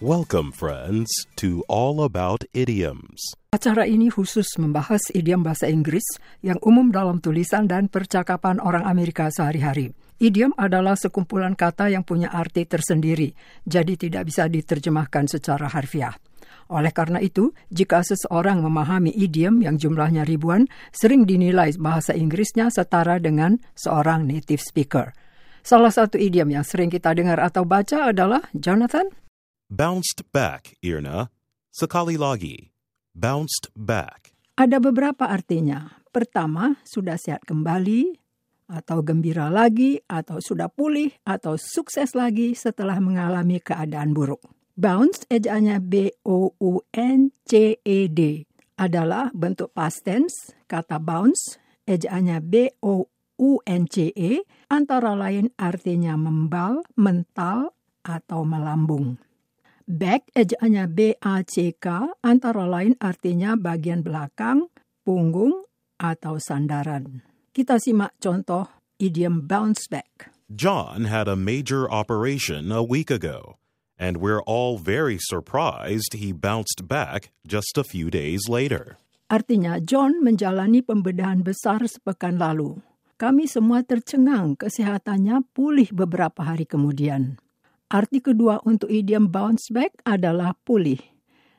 Welcome, friends, to All About Idioms. Acara ini khusus membahas idiom bahasa Inggris yang umum dalam tulisan dan percakapan orang Amerika sehari-hari. Idiom adalah sekumpulan kata yang punya arti tersendiri, jadi tidak bisa diterjemahkan secara harfiah. Oleh karena itu, jika seseorang memahami idiom yang jumlahnya ribuan, sering dinilai bahasa Inggrisnya setara dengan seorang native speaker. Salah satu idiom yang sering kita dengar atau baca adalah Jonathan. Bounced back, Irna. Sekali lagi. Bounced back. Ada beberapa artinya. Pertama, sudah sehat kembali, atau gembira lagi, atau sudah pulih, atau sukses lagi setelah mengalami keadaan buruk. Bounce, ejaannya B-O-U-N-C-E-D, adalah bentuk past tense. Kata bounce, ejaannya B-O-U-N-C-E, antara lain artinya membal, mental, atau melambung. Back, ejaannya B-A-C-K, antara lain artinya bagian belakang, punggung, atau sandaran. Kita simak contoh idiom bounce back. John had a major operation a week ago, and we're all very surprised he bounced back just a few days later. Artinya John menjalani pembedahan besar sepekan lalu. Kami semua tercengang kesehatannya pulih beberapa hari kemudian. Arti kedua untuk idiom bounce back adalah pulih.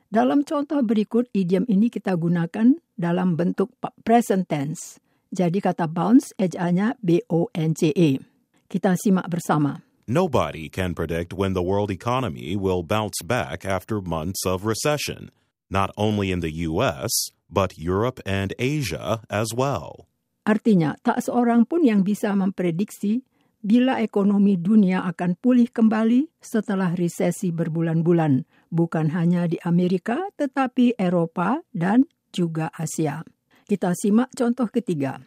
Dalam contoh berikut, idiom ini kita gunakan dalam bentuk present tense. Jadi kata bounce, ejaannya B-O-N-C-E. Kita simak bersama. Nobody can predict when the world economy will bounce back after months of recession, not only in the US, but Europe and Asia as well. Artinya, tak seorang pun yang bisa memprediksi bila ekonomi dunia akan pulih kembali setelah resesi berbulan-bulan, bukan hanya di Amerika tetapi Eropa dan juga Asia. Kita simak contoh ketiga.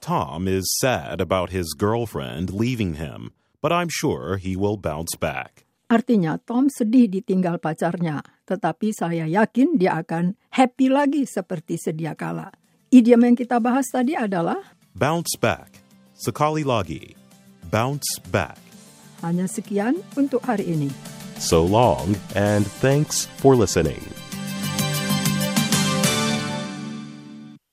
Tom is sad about his girlfriend leaving him, but I'm sure he will bounce back. Artinya Tom sedih ditinggal pacarnya, tetapi saya yakin dia akan happy lagi seperti sedia kala. Idiom yang kita bahas tadi adalah Bounce back. Sekali lagi. Bounce back. hanya sekian untuk hari ini. So long, and thanks for listening.